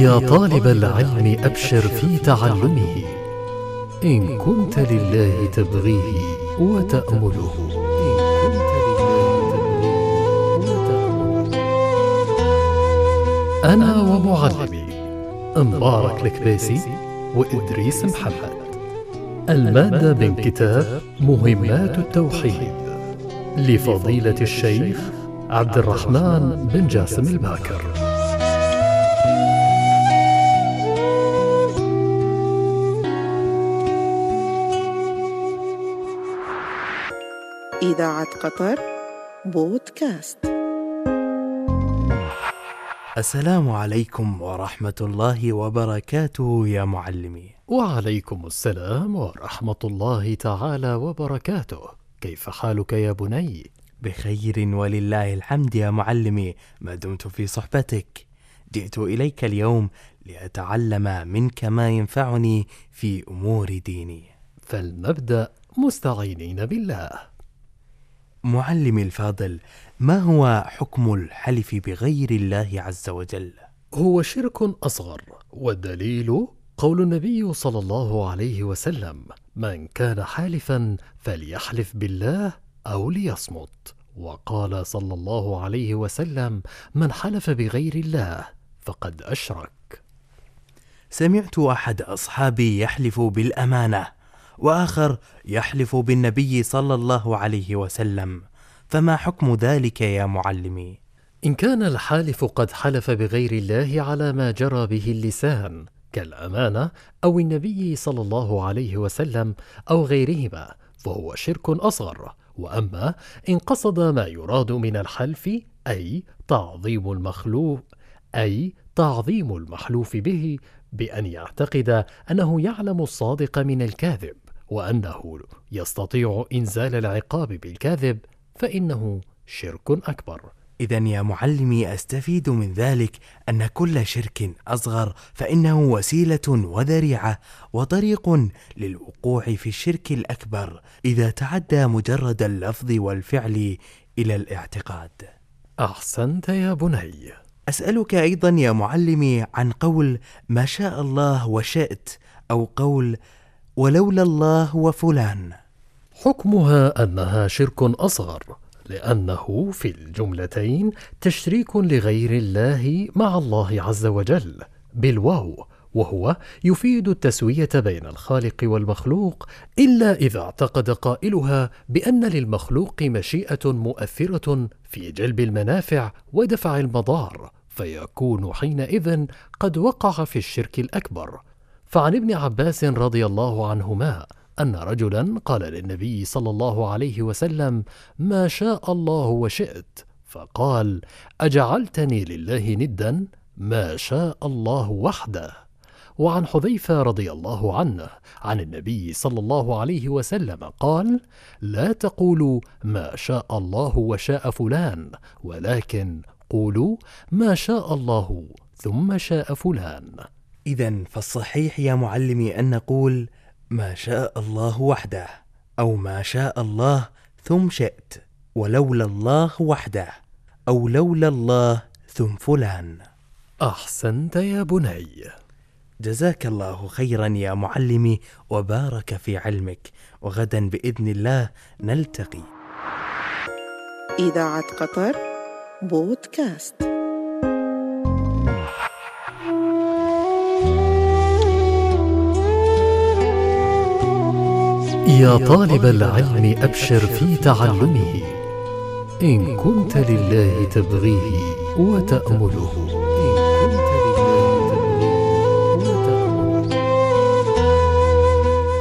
يا طالب العلم أبشر في تعلمه. إن كنت لله تبغيه وتأمله. أنا ومعلمي. مبارك الكباسي وإدريس محمد. المادة من كتاب مهمات التوحيد. لفضيلة الشيخ عبد الرحمن بن جاسم الباكر. إذاعة قطر بودكاست. السلام عليكم ورحمة الله وبركاته يا معلمي. وعليكم السلام ورحمة الله تعالى وبركاته. كيف حالك يا بني؟ بخير ولله الحمد يا معلمي. ما دمت في صحبتك. جئت إليك اليوم لأتعلم منك ما ينفعني في أمور ديني. فلنبدأ مستعينين بالله. معلمي الفاضل ما هو حكم الحلف بغير الله عز وجل؟ هو شرك أصغر والدليل قول النبي صلى الله عليه وسلم من كان حالفا فليحلف بالله أو ليصمت وقال صلى الله عليه وسلم من حلف بغير الله فقد أشرك سمعت أحد أصحابي يحلف بالأمانة وآخر يحلف بالنبي صلى الله عليه وسلم. فما حكم ذلك يا معلمي؟ إن كان الحالف قد حلف بغير الله على ما جرى به اللسان كالأمانة أو النبي صلى الله عليه وسلم أو غيرهما فهو شرك أصغر. وأما إن قصد ما يراد من الحلف أي تعظيم المخلوق أي تعظيم المحلوف به بأن يعتقد أنه يعلم الصادق من الكاذب. وأنه يستطيع إنزال العقاب بالكاذب فإنه شرك أكبر إذا يا معلمي أستفيد من ذلك أن كل شرك أصغر فإنه وسيلة وذريعة وطريق للوقوع في الشرك الأكبر إذا تعدى مجرد اللفظ والفعل إلى الاعتقاد. أحسنت يا بني أسألك أيضا يا معلمي عن قول ما شاء الله وشئت أو قول ولولا الله وفلان. حكمها أنها شرك أصغر لأنه في الجملتين تشريك لغير الله مع الله عز وجل بالواو وهو يفيد التسوية بين الخالق والمخلوق إلا إذا اعتقد قائلها بأن للمخلوق مشيئة مؤثرة في جلب المنافع ودفع المضار فيكون حينئذ قد وقع في الشرك الأكبر فعن ابن عباس رضي الله عنهما أن رجلا قال للنبي صلى الله عليه وسلم ما شاء الله وشئت. فقال أجعلتني لله ندا ما شاء الله وحده. وعن حذيفة رضي الله عنه عن النبي صلى الله عليه وسلم قال لا تقولوا ما شاء الله وشاء فلان ولكن قولوا ما شاء الله ثم شاء فلان. إذا فالصحيح يا معلمي أن نقول ما شاء الله وحده أو ما شاء الله ثم شئت ولولا الله وحده أو لولا الله ثم فلان. أحسنت يا بني. جزاك الله خيرا يا معلمي وبارك في علمك وغدا بإذن الله نلتقي. إذاعة قطر بودكاست. يا طالب العلم أبشر في تعلمه. إن كنت لله تبغيه وتأمله.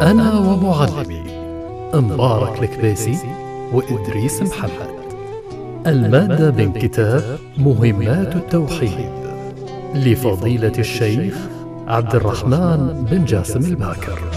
أنا ومعلمي مبارك الكباسي وإدريس محمد. المادة من كتاب مهمات التوحيد لفضيلة الشيخ عبد الرحمن بن جاسم الباكر.